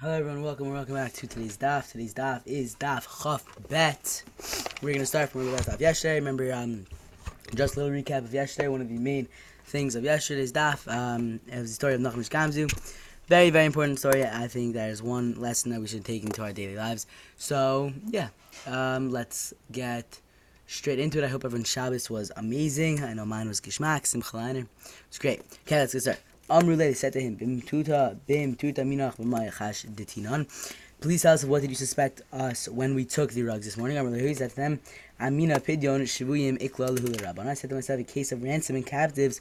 Hello everyone, welcome and welcome back to today's daf. Today's daf is daf chaf bet. We're gonna start from where we left off yesterday. Remember, um, just a little recap of yesterday. One of the main things of yesterday's daf um, it was the story of Nachum Gamzu. Very very important story. I think that is one lesson that we should take into our daily lives. So yeah, um, let's get straight into it. I hope everyone's Shabbos was amazing. I know mine was Gishmak, Simcha It's great. Okay, let's get started. Amrule said to him, Bim tuta, bim tuta minach b'mayachash detinan. Please tell us what did you suspect us when we took the rugs this morning? Amrule said to them, Amina pidyon shivuyim ikla rabban. I said to myself, a case of ransom and captives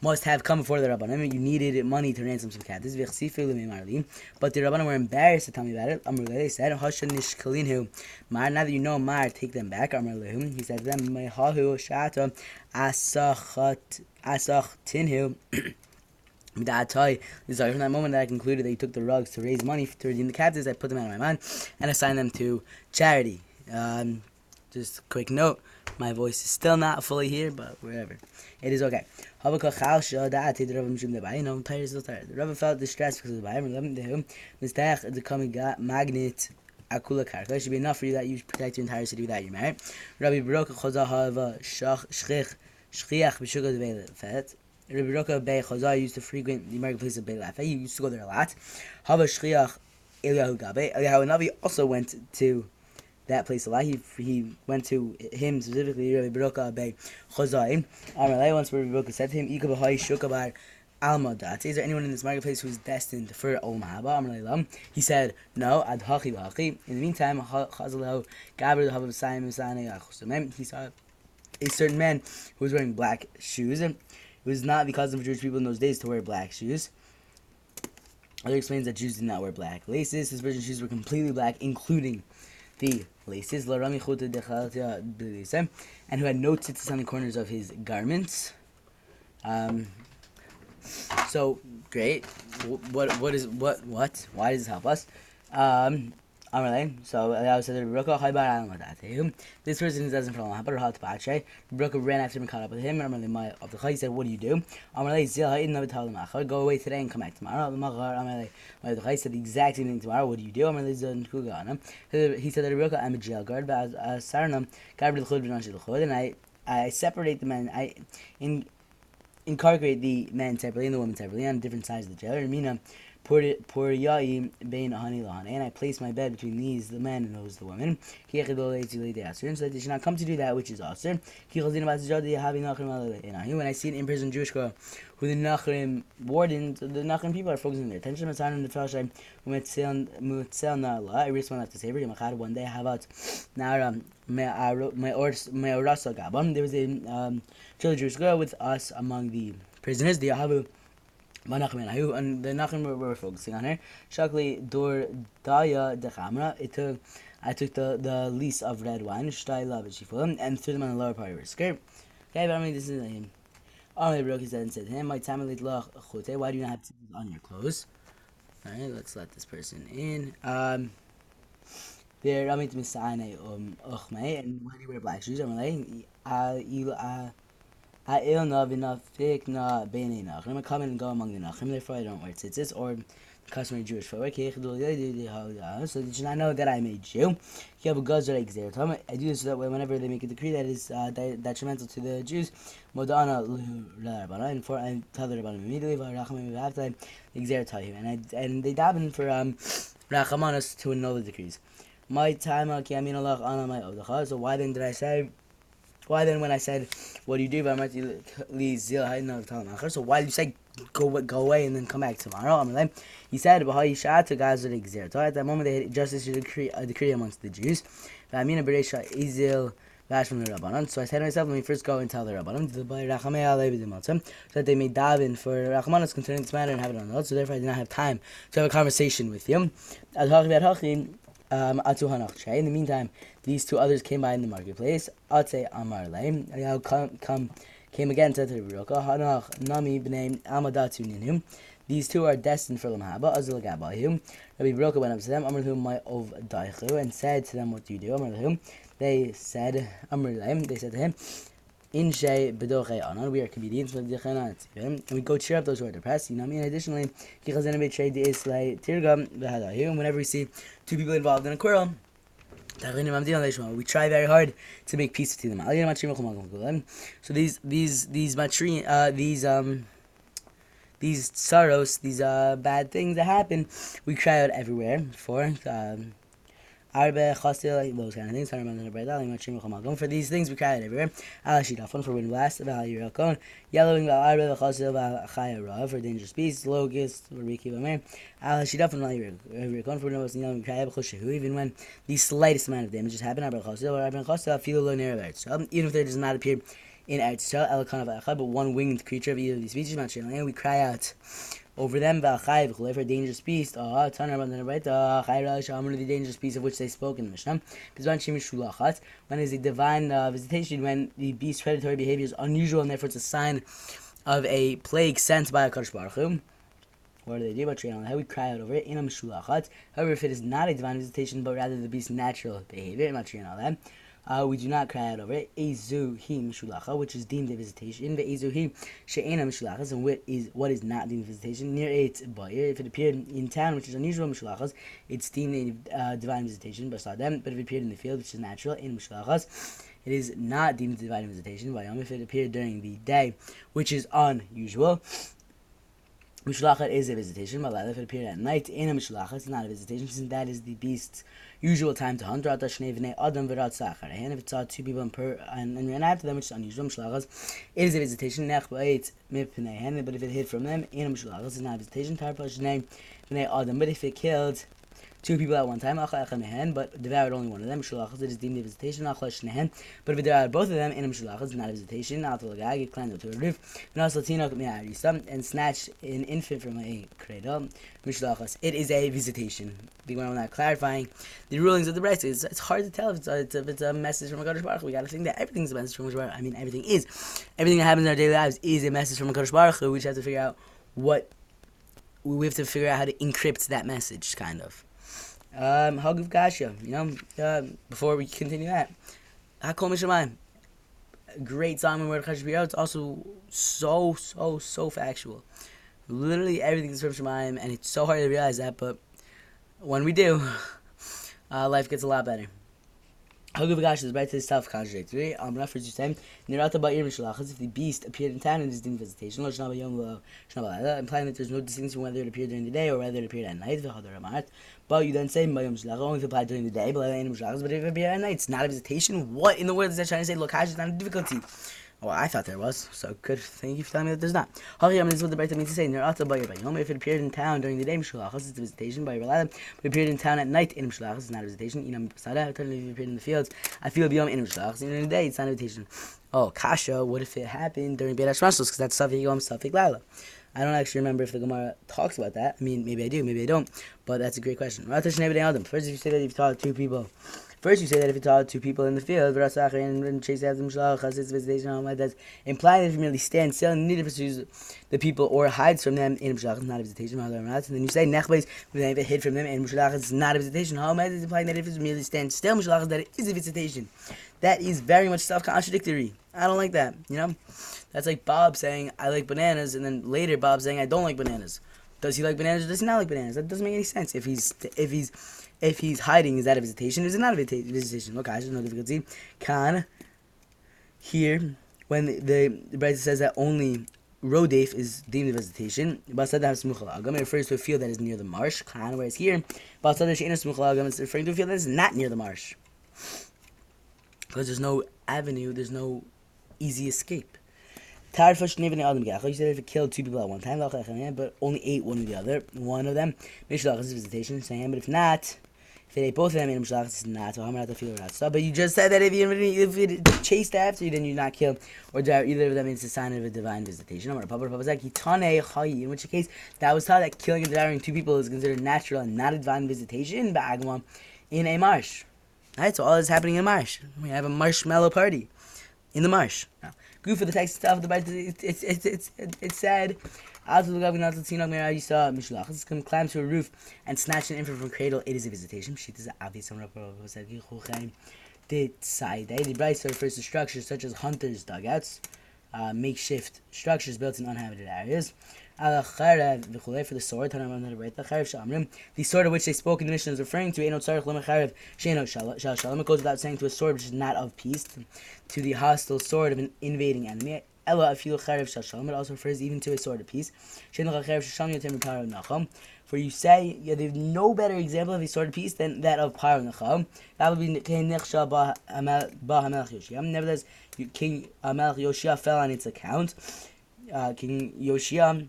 must have come before the rabbanim. You needed money to ransom some captives. But the rabbanim were embarrassed to tell me about it. Amrule they said, Hashan nishkalinhu. Mar, now that you know Mar, take them back. Amrule, he said to them, Mehahu shata asachat asach. Sorry, from that moment that I concluded that he took the rugs to raise money to redeem the captives, I put them out of my mind and assigned them to charity. Um, just a quick note, my voice is still not fully here, but wherever. It is okay. Felt distressed because of the Bayim. The coming magnet akula. It should be enough for you that you protect your entire city without your married. Rabbi shchich shchiach b'shugad ve'fet. Rabbi Roka Bey Chazar used to frequent the marketplace of Beit He used to go there a lot. Hava Shliach Eliyahu Gabe. Eliyahu Navi also went to that place a lot. He, he went to him specifically, Rabbi Baruch Bey Chazai. Amalei once Rabbi Baruch said to him, Ika Bahai Shukabar Almadat. Is there anyone in this marketplace who is destined for Ol Mahaba? He said, No, Ad Hachi Hachi. In the meantime, Chazalahu Gabriel Havav Saim He saw a certain man who was wearing black shoes. And it was not because of Jewish people in those days to wear black shoes. Other explains that Jews did not wear black laces. His virgin shoes were completely black, including the laces. And who had no tzitzis on the corners of his garments. Um, so great. What what is what what? Why does this help us? Um, Amalei. So uh, I said Ruka Chaybar Alamadate. This person doesn't follow Habar Hat Pache. Ruka ran after him and caught up with him. And Amalei my of the Chay said, What do you do? Amalei Zil Hayin Machar. Go away today and come back tomorrow. Machar Amalei my of the Chay said the exact same thing tomorrow. What do you do? Amalei Zil Kugana. He said that Ruka I'm a jail guard, but as Gabriel Chud Benashil Chud and I I separate the men I in incarcerate the men separately and the women separately on different sides of the jail. Mina Puriyai Bain Ahani Lahane, and I place my bed between these, the men, and those, the women. So that they should not come to do that which is awesome. When I see an imprisoned Jewish girl who the Nachrim wardens, the Nachrim people are focusing their attention. on the Tashai, Mutzel Na'ala, I respond not to say, one day, Havat Nara Me'orasa Gabam. There was a um, Jewish girl with us among the prisoners, the Ahavu. Manachim and the Nachim we're, we're focusing on here. Shakli Dur Daya Dechamra. It took I took the the lease of red wine, Shtayla B'Shifulim, and threw them on the lower part of her skirt. Okay, but I mean this is him. Broke his head and said him, My chute, why do you not have to on your clothes? Alright, let's let this person in. Um there Ramit Misane um and why do you wear black shoes? I'm like, uh, Ha'il na v'nafik na b'nei nachrim. I come and go among the nachrim, therefore I don't wear tzitzis or customary Jewish footwear. So did you not know that I'm a Jew? Have a. I do this so that way whenever they make a decree that is uh, detrimental to the Jews, modana and for I tell the rabbanim immediately v'rachamim exertayim, and I and they daven for um rachamanas to annul the decrees. My time ki amin Allah ana my So why then did I say? Why then when I said, what do you do? By Marty Lee Zil hid not talking a khara, so why did you say go go away and then come back tomorrow? He said, So at that moment they had just issued a decree, uh, a decree amongst the Jews. So I said to myself, let me first go and tell the Rabbanon, so that they may daven for Rachmanos concerning this matter and have it on note. So therefore I did not have time to have a conversation with you. Um, in the meantime, these two others came by in the marketplace. Ate Amar Leim. Come, come, came again to the Roka. Hanach Nami b'nei Amadatu Ninhum. These two are destined for Lamhaba. Azul Gabayhum. Rabbi Broka went up to them. Amar my of Daichu and said to them, What do you do? Amar They said, Amar They said to him, in Shay Bedoche Anan. We are comedians and we go cheer up those who are depressed. You know what I mean? Additionally, whenever we see two people involved in a quarrel, we try very hard to make peace between them. So these these these matri uh, these um these sorrows, these uh bad things that happen, we cry out everywhere for. Um, Arbe, Chasil, those kind of things. For these things, we cry it everywhere. Al Shidafon for wind blast, Val Yirakon, yellowing Val Arbe, Chasil, Val Chaya Rav for dangerous beasts, locust, for Riki Bamer. Al Shidafon, Val Yirakon for wind blast, we cry Choshehu, even when the slightest amount of damages happen. Arbe, Chasil, Arbe, Chasil, feel low near Eretz. Even if there does not appear in Eretz Elakon of Achad, but one winged creature of either of these species, we cry out over them v'achai for a dangerous beast. Ah, tanar ban right. Chai rash amr the dangerous beast of which they spoke in the Mishnah. Bizman shemish shulachat. When is a divine uh, visitation when the beast's predatory behavior is unusual and therefore it's a sign of a plague sent by a Kadosh Baruch Hu. What do they do? But how we cry out over it. However, if it is not a divine visitation, but rather the beast's natural behavior, uh, we do not cry out over it. Ezu him shulacha, which is deemed a visitation. In the ezu him she'ena mishulachas, and what is what is not deemed a visitation. Near it, but if it appeared in town, which is unusual mishulachas, it's deemed a uh, divine visitation. But if it appeared in the field, which is natural in mishulachas, it is not deemed a divine visitation. By if it appeared during the day, which is unusual. Mishlachat is a visitation, but if it appeared at night in a mishlachat, it's not a visitation, since that is the beast's usual time to hunt. Adam And if it's saw two people per, and, and ran after them, which is unusual, mishlachas, it is a visitation. But if it hid from them, in a mishlachas, it's not a visitation. But if it killed two people at one time, but devoured only one of them, it is deemed a visitation. But if it devoured both of them, in a it's not a visitation. A and snatched an infant from a cradle. It is a visitation. The one not clarifying the rulings of the Brisa. It's, it's hard to tell if it's, a, if it's a message from a Kadosh Baruch We got to think that everything's a message from a Kadosh Baruch I mean, everything is. Everything that happens in our daily lives is a message from a Kadosh Baruch We just have to figure out what we have to figure out how to encrypt that message, kind of. Um, Hagav Gasha, you know, uh, before we continue that, Hakol Mishamayim, great song and word Chashbiyah. It's also so, so, so factual. Literally everything is from Shemayim, and it's so hard to realize that, but when we do, uh, life gets a lot better. Gash is right to self contradictory. Um, for you saying Nirata Ba'ir Mishalachas if the beast appeared in town and is doing visitation, implying that there's no distinction whether it appeared during the day or whether it appeared at night. But you then say Mayom Shalach only if applied during the day, but if it appeared at night, it's not a visitation. What in the world is that trying to say? Look, Hash is not a difficulty. Well, I thought there was, so good. Thank you for telling me that there's not. Hariyam is what the Brayta means to say. Nerata by Bayom. If it appeared in town during the day, Mishulachas, it's a visitation by. But it appeared in town at night, in Mishulachas, it's not a visitation. Inam Pasada, if it appeared in the fields, I feel Biyom in Mishulachas. In the day, it's not a visitation. Oh, Kasha, what if it happened during Beit HaShmashos? Because that's Safik Yom, Safik Lala. I don't actually remember if the Gemara talks about that. I mean, maybe I do, maybe I don't. But that's a great question. First, if you say that you've taught two people First, you say that if it's all two people in the field, implying that if you merely stand still and need to pursue the people or hides from them, in is not a visitation, and then you say Nechbeis, if it hid from them, is not a visitation, how is implying that if it's merely stand still, that it is a visitation. That is very much self contradictory. I don't like that, you know? That's like Bob saying, I like bananas, and then later Bob saying, I don't like bananas. Does he like bananas or does he not like bananas? That doesn't make any sense. If he's if he's if he's hiding, is that a visitation? Is it not a visitation? Look, guys, there's no difficulty. Can here when the the says that only Rodef is deemed a visitation. It refers to a field that is near the marsh. Kan, whereas here, it's referring to a field that is not near the marsh. Because there's no avenue, there's no easy escape. You said if it killed two people at one time, but only ate one of the other, one of them, Mishlach is visitation, saying, but if not, if it ate both of them, Mishlach is not, so I'm the feel not But you just said that if you if it chased after you, then you're not killed, or either of them is a sign of a divine visitation. In which case, that was taught that killing and devouring two people is considered natural and not a divine visitation, in a marsh. Right, so all this is happening in a marsh. We have a marshmallow party in the marsh. Good for the text stuff. The it's it's it's it's it said. As the Gavi seen on you saw Mishlach. This can climb to a roof and snatch an infant from cradle. It is a visitation. Shit is obvious. The side, the Brisa refers to structures such as hunters' dugouts, uh, makeshift structures built in uninhabited areas. For the sword, the sword of which they spoke in the mission is referring to it goes without saying to a sword which is not of peace, to the hostile sword of an invading enemy. Ella. It also refers even to a sword of peace. For you say yeah, there's no better example of a sword of peace than that of Paro Nacham. That would be Nechsha Ba Hamelech Yoshia. Nevertheless, King Hamelech Yoshia fell on its account. Uh, King Yoshia,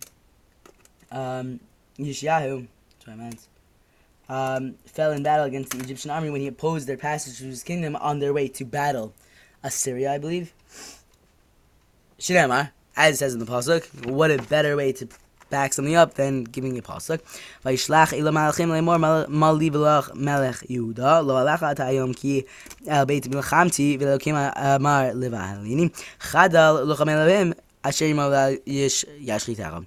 um, Yeshayahu, that's what I meant, um, fell in battle against the Egyptian army when he opposed their passage through his kingdom on their way to battle Assyria, I believe. Shneimar, as it says in the pasuk, what a better way to back something up than giving a pasuk. Vayishlach ila malachim lemor mali belach melech Yehuda lo alacha atayom ki el beit milchamti velokim amar levahalini chadal lochamelavim asher yimav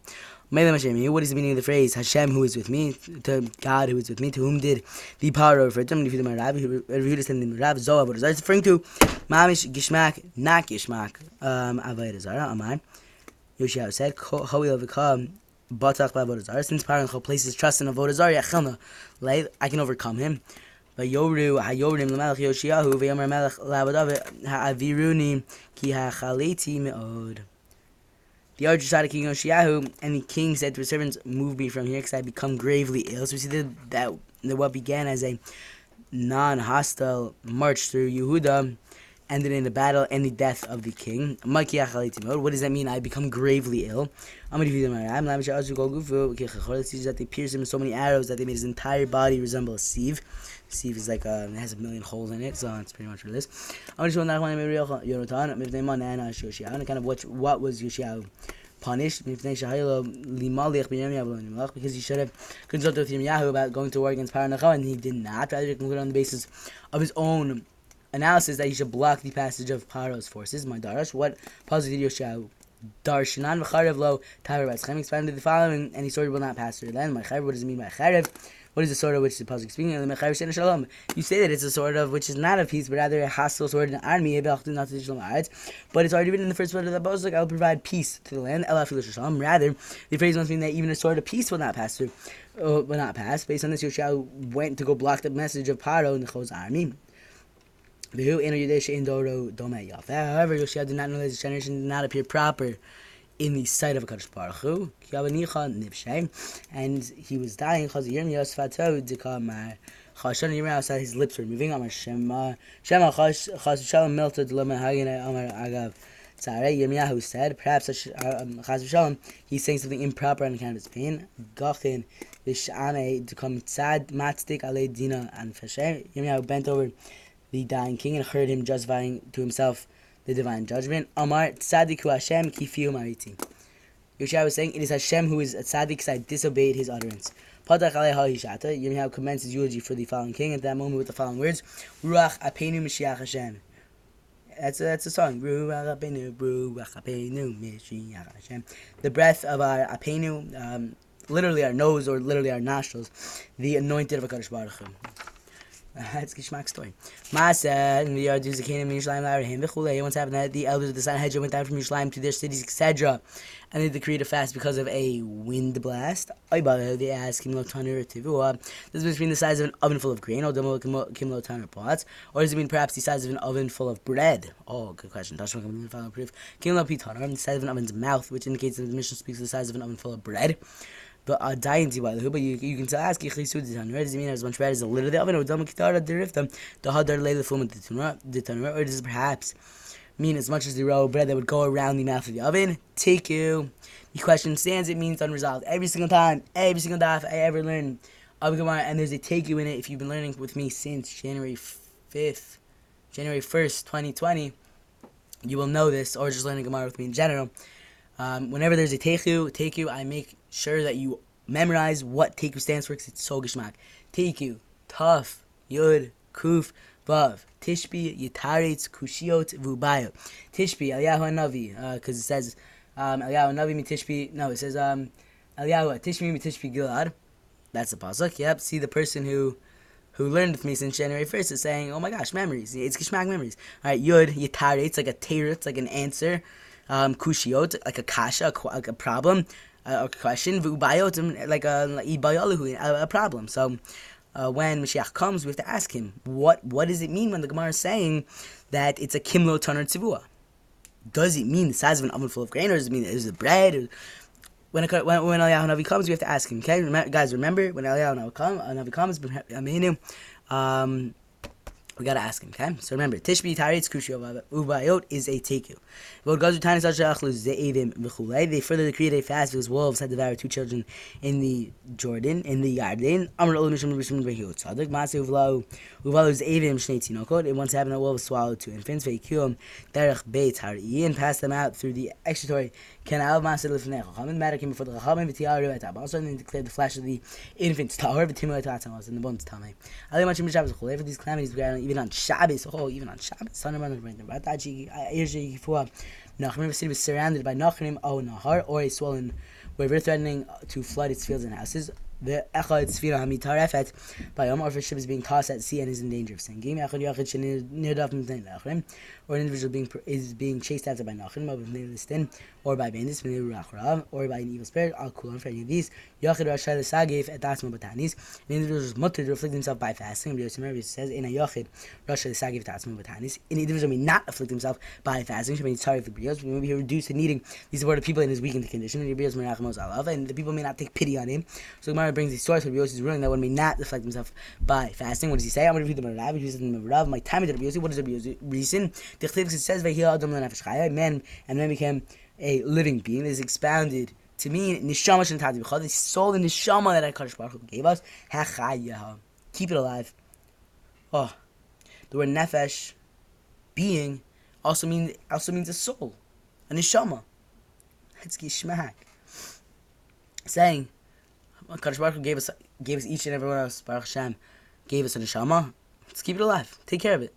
yesh yashritacham. What is the meaning of the phrase Hashem who is with me, to God who is with me, to whom did the power refer to? If you my Rav, Rehuda said in Rav Zohar, what is that? It's referring to Mamish Gishmak, not Gishmak, um, Avodah Zara, Amar. Yoshiav said, Hoil Vikam, Batach Avodah Zara, since Parancho places trust in Avodah Zara, Yachelna, I can overcome him. Vayoru hayorim lemelech Yoshiahu, Vayomer melech lavodav ha'aviruni ki ha'chaleti me'od. The archer shot at King Yoshiyahu, and the king said to his servants, Move me from here, because I become gravely ill. So we see that, that, that what began as a non hostile march through Yehuda ended in a battle and the death of the king. What does that mean? I become gravely ill. Let's see that they pierced him with so many arrows that they made his entire body resemble a sieve. Sieve is like a, it has a million holes in it, so it's pretty much what it is. I'm just wondering uh, kind of what what was Yoshiyahu punished because he should have consulted with Yirmiyahu about going to war against Paranacha and he did not. Rather, concluded on the basis of his own analysis that he should block the passage of Paro's forces. My Darash, what positive did Yoshiyahu Darshanan v'charev lo taver b'aschem expanded the following, and he sword will not pass through. Then my charev, what does it mean by charev? What is the sword of which the pasuk speaking of shalom? You say that it's a sword of which is not a peace, but rather a hostile sword in an army. But it's already written in the first word of the pasuk. I will provide peace to the land. Rather, the phrase must mean that even a sword of peace will not pass through. Uh, will not pass. Based on this, Yoshua went to go block the message of Paro in the Chos army. However, Yoshua did not know that his generation did not appear proper in the sight of a Kadosh Baruch Hu. And he was dying. Because Chashan Yirmiyah said his lips were moving. Amar Shema Shema Chas Shalom melted Lema Hagina Amar Agav Tzare Yirmiyahu said perhaps Chas Shalom he's saying something improper on account of his pain. Gachin Vishane come tzad matzdik ale dina and Fesher. Yirmiyahu bent over the dying king and heard him justifying to himself the divine judgment. Amar tzadiku Hashem kifiu mariti. Yoshua was saying, it is Hashem who is a tzaddik because I disobeyed his utterance. Padach alei ha'ishata. Yirmiyahu commences eulogy for the fallen king at that moment with the following words: Ruach apenu Mashiach Hashem. That's a, that's a song. Ruach apenu, Ruach apenu Mashiach Hashem. The breath of our apenu, um, literally our nose or literally our nostrils, the anointed of Hakadosh Baruch Hu. That's Geschmack story. Masa, in the yard, the kingdom in Yerushalayim, Larahim, Bechule. Once happened that the elders of the Sanhedrin went down from Yerushalayim to their cities, etc. And they decreed a fast because of a wind blast. They asked Kimlo Tanur Tivua. Does this mean the size of an oven full of grain, or Kimlo Tanur pots? Or does it mean perhaps the size of an oven full of bread? Oh, good question. Tashma the final proof. Kimlo Pitanar, the size of an oven's mouth, which indicates that the mission speaks of the size of an oven full of bread. But uh, dying by but you, can still ask Yichisud the Tanur. Does it mean as much bread as a little the oven, or Dama Kitara deriftam, the Hadar the or does it perhaps mean as much as the row of bread that would go around the mouth of the oven? Take you. The question stands, it means unresolved. Every single time, every single daf I ever learn of Gemara, and there's a take you in it if you've been learning with me since January 5th, January 1st, 2020. You will know this, or just learning Gemara with me in general. Um, whenever there's a teku, teku, I make sure that you memorize what teku stands for because it's so gishmak. Teku, tough, yud, kuf, vav. Tishbi, yitaretz, kushiot, vubayot. Tishbi, Eliyahu Navi, because uh, it says um, Eliyahu Navi mitishbi. No, it says um, Eliyahu Tishbi mitishbi gilad. That's the pasuk. Yep. See the person who who learned with me since January 1st, is saying, oh my gosh, memories. It's Gishmak memories. All right, Yud, Yitare, it's like a it's like an answer. Um, Kushiot, like a kasha, a, like a problem, uh, a question. Vubayot, like a, a, a problem. So, uh, when Mashiach comes, we have to ask him, what what does it mean when the Gemara is saying that it's a kimlo toner tzivua? Does it mean the size of an oven full of grain, or does it mean is it bread? Or, when when, when Eliyahu Navi comes, we have to ask him. Okay, guys, remember when Eliyahu Navi comes, Navi comes, um, we gotta ask him, okay? So remember, Tishbi Taritz Kushi Ubayot is a teku. They further create a fast because wolves had devoured two children in the Jordan, in the Yarden. Amr Olam Mishim Mishim Behiyot Sadik. Masi Uvlau Uvalu is Avim Shnei Tinokot. It once happened that wolves swallowed two infants. Veikium Derech Beit Hari and passed them out through the excretory canal. Masi Lifnei Chachamim. Matter came before the Chachamim. V'tiyaru et Also, they declared the flesh of the infants tahor. V'timu et atzamos and the bones tamei. Ali Machim B'Shabbos Chulei. For these calamities began even on Shabbos. Oh, even on Shabbos. Son of man, right? Batachi Irji Kifua. Nachrim city was surrounded by Nachrim O Nahar, or a swollen river threatening to flood its fields and houses. The Echad Sfira Hamitarefet by for ship is being tossed at sea and is in danger of sinking. Echad Yachid Shenir Nachrim, or an individual being is being chased after by Nachrim, or by bandits, or by an evil spirit. Al Kulan for any of these. Yachid Rashai the Sagif at Asma Batanis. An individual is mutter to afflict himself by fasting. Rabbi Yosef says in a Yachid Rashai the Sagif at Asma Batanis. An individual may not afflict himself by fasting. Should be sorry for Brios. Maybe he reduced to needing these are the people in his weakened condition. And the people may not take pity on him. So Gemara brings the source Rabbi Yosef's ruling that one may not afflict himself by fasting. What does he say? I'm going to read the Rav. He says the my time is Rabbi Yosef. What is Rabbi Yosef's reason? The Chayv says, "Man and man became a living being." Is expounded to mean neshama shentati b'chad. The soul and neshama that Hakadosh Baruch Hu gave us. Keep it alive. Oh, the word nefesh, being, also means also means a soul, a neshama. It's gishmak. Saying, Hakadosh Baruch Hu gave us gave us each and every one of us Baruch Hashem gave us a neshama. Let's keep it alive. Take care of it.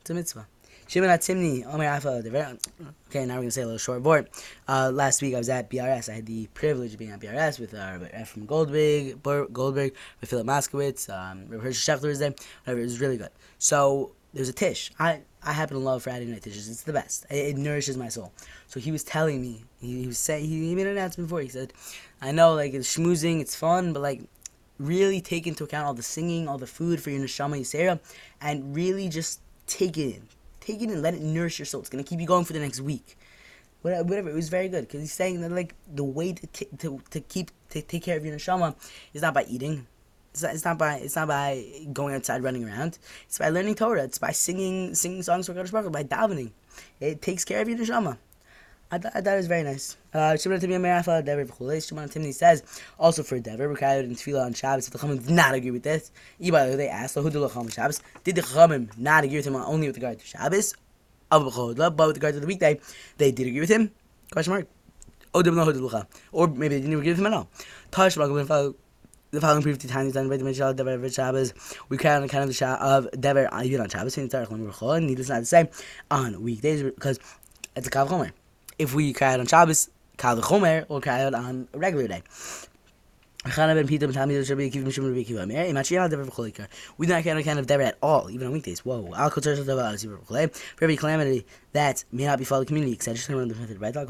It's a mitzvah. Shimon Atimni, Omer Afa, Okay, now we're gonna say a little short board. Uh, last week I was at BRS. I had the privilege of being at BRS with uh, Ephraim Goldberg, Goldberg, with Philip Moskowitz, um, Hershey Schechter was there. Whatever, it was really good. So there's a tish. I I happen to love Friday night dishes. It's the best. It, it nourishes my soul. So he was telling me. He, he was saying he, made an announcement before. He said, "I know, like it's schmoozing, it's fun, but like." Really take into account all the singing, all the food for your neshama yisera, and really just take it in take it and let it nourish your soul. It's gonna keep you going for the next week. Whatever, it was very good because he's saying that like the way to to to keep to take care of your neshama is not by eating. It's not, it's not by it's not by going outside running around. It's by learning Torah. It's by singing singing songs for Kadosh Baruch by davening. It takes care of your neshama. I, th- I thought it was very nice. Uh, Shimon Timni says also for Dever, required in Tefillah on Shabbos. The Chachamim did not agree with this, they asked, who did the Chachamim Shabbos? Did the Chachamim not agree with him only with regard to Shabbos? But with regard to the weekday, they did agree with him? Question mark. Or maybe they didn't agree with him at all. Tash the following proof to tiny done by the Mishal Dever Shabbos. We cry on account of the Shah of Dever even on Shabbos. And needless not to say, on weekdays because it's a Kav if we cry out on Shabbos, Kal or cry out on a regular day. We do not get any kind of debt at all, even on weekdays. Whoa. For every calamity that may not befall the community, etc. Right? For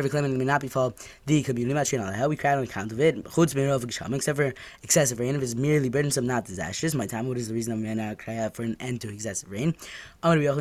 every calamity that may not befall the community, how we cry on account of it. Except for excessive rain, if it's merely burdensome, not disastrous. My time, what is the reason I may not cry out for an end to excessive rain? Because we're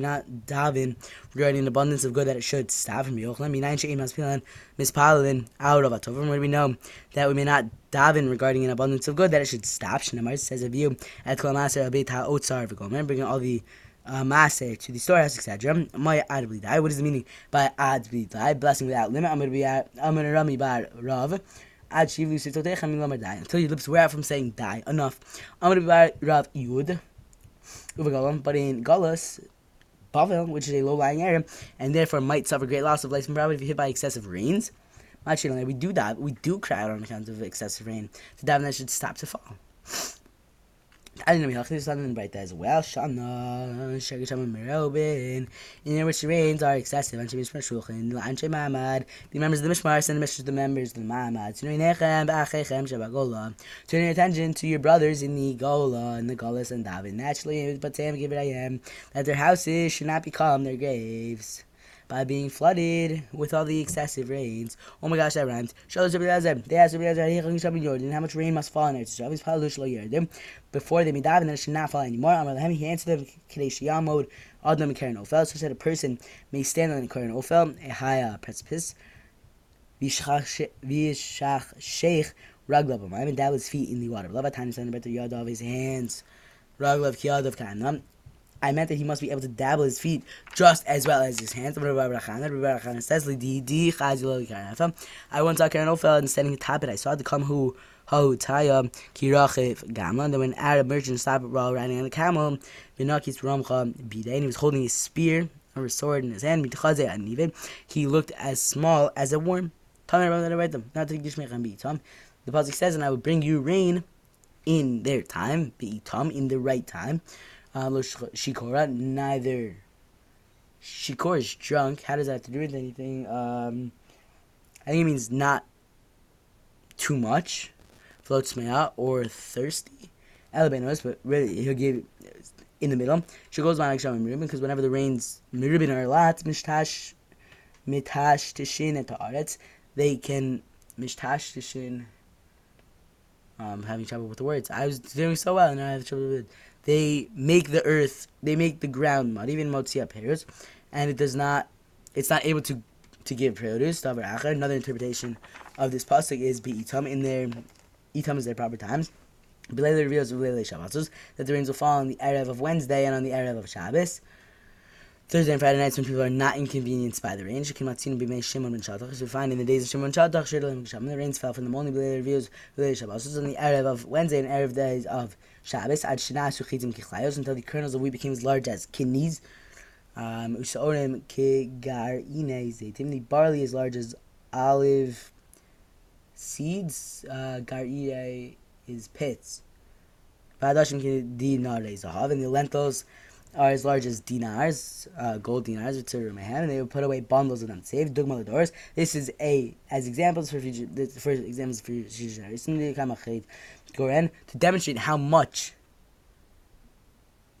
not davin regarding an abundance of good that it should stop from Yochanan she'im haspilan mispalin out of atovim. Where we know that we may not daven regarding an abundance of good that it should stop. Shnamar says of you at klamaser abeit ha'otzar v'gomer, bringing all the uh, maser to the storehouse, etc. My adabli die. What is the meaning by adabli die? Blessing without limit. I'm going to be at. I'm going to rami bar rav. Ad shivlu sitotech amilomar die until your lips wear out from saying die. Enough. I'm going to be bar rav yud. But in Galus, Bavel, which is a low-lying area, and therefore might suffer great loss of life and property if hit by excessive rains. Actually, we do that. We do cry out on account of excessive rain. The daven should stop to fall. I didn't know there's something bright there as well. Shana, Shaggy Shama Merobin. In which rains are excessive. And Shemish Mashulchin, Anshe Mamad. The members of the Mishmar send a message to the members of the Mamad. Turn your attention to your brothers in the Gola, and the Golas and David. Naturally, but Sam give it I am. That their houses should not become their graves by being flooded with all the excessive rains. Oh my gosh, that asked how much rain must fall on it. Before they midav, and it should not fall anymore. He answered them, Kadeshiyamod, Adam Karen Ofel. So said a person may stand on the Karen Ofel, a high precipice. Vishach Sheikh Raglav B'mayim, and that his feet in the water. Love at times, and the yad of his hands. Raglav Kiyad of Kanam. I meant that he must be able to dabble his feet just as well as his hands. I went once saw Karen Ofel standing atop it. I saw the come who Ho Taya Kirachif Gamla. Then when Arab merchant stopped while riding on the camel, Binakis Ramcha Bidain, he was holding a spear or a sword in his hand. He looked as small as a worm. The Pasuk says, and I will bring you rain in their time, in the right time. Uh, shikora, neither. Shikor is drunk. How does that have to do with anything? Um, I think it means not too much. Floats me out or thirsty. Alabanos, but really he'll give in the middle. She goes by Merubin because whenever the rains Merubin are a lot, mishtash mitash tishin at the they can mishtash tishin. Um, having trouble with the words. I was doing so well, and now I have trouble with it they make the earth, they make the ground mud, even motzia pears, and it does not, it's not able to to give produce. Another interpretation of this pasuk is be itam in their itam is their proper times. That the rains will fall on the erev of Wednesday and on the erev of Shabbos. Thursday and Friday nights when people are not inconvenienced by the rain. As we find in the days of Shimon Shetach, the rains fell from the morning Bilele reveals Shabbos on the erev of Wednesday and erev days of Shabbos ad kichlayos until the kernels of wheat became as large as kidneys. Um, Usaorim kegarine zaitim. The barley as large as olive seeds. Uh, garire is pits. Vadashim dinare zahav. And the lentils are as large as dinars, uh, gold dinars, which are and they would put away bundles of them. Save dugma doors. This is a as examples for future, for examples for future generations. To demonstrate how much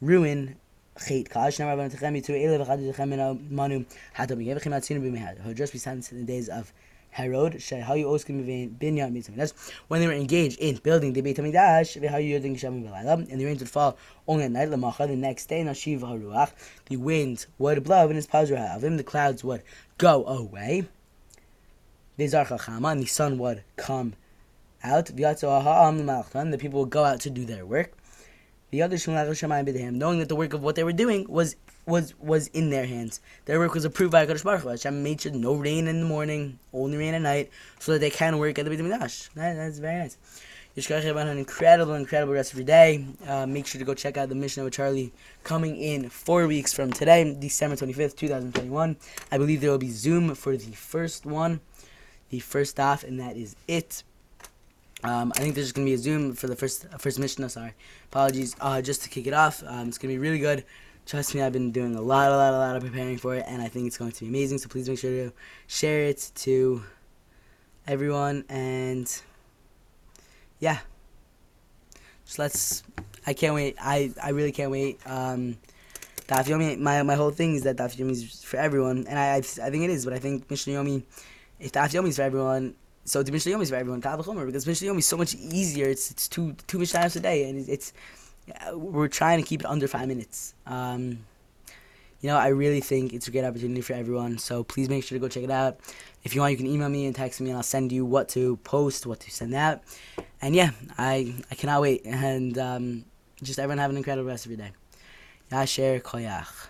ruin Chait Kash Now Rabban Techemi to Ele V'chad Techemi Manu Hato B'gev Chim Atzinu B'mehad who just besides in the days of Herod Shehayu Oskim Binyan Mitzvah That's when they were engaged in building the Beit HaMikdash V'hayu Yodin Shem V'layla and the rains would fall only at night the next day Nashiv HaRuach the wind would blow and his Pazra Havim the clouds would go away V'zar Chachama and the sun would come out. The people would go out to do their work. The other knowing that the work of what they were doing was was was in their hands. Their work was approved by Hakadosh Baruch Hu. Hashem made sure no rain in the morning, only rain at night, so that they can work at the Beit Hamikdash. That, that's very nice. Yishkach about an incredible, incredible rest of your day. Uh, make sure to go check out the Mishnah with Charlie coming in four weeks from today, December 25th, 2021. I believe there will be Zoom for the first one, the first off, and that is it. Um, I think there's going to be a Zoom for the first first Mishnah. Sorry, apologies. Uh, just to kick it off, um, it's going to be really good. Trust me, I've been doing a lot, a lot, a lot of preparing for it, and I think it's going to be amazing. So please make sure to share it to everyone, and yeah, just let's. I can't wait. I, I really can't wait. Um, Daf Yomi, my, my whole thing is that Daf Yomi is for everyone, and I I, I think it is, but I think Mishnah Yomi, if Daf Yomi is for everyone, so the Mishnah Yomi is for everyone, Kavachomer, because Mishnah Yomi is so much easier. It's it's two two Mishnahs a day, and it's, it's we're trying to keep it under five minutes. Um, you know, I really think it's a great opportunity for everyone. So please make sure to go check it out. If you want, you can email me and text me, and I'll send you what to post, what to send out. And yeah, I I cannot wait. And um, just everyone have an incredible rest of your day. Yasher koyach.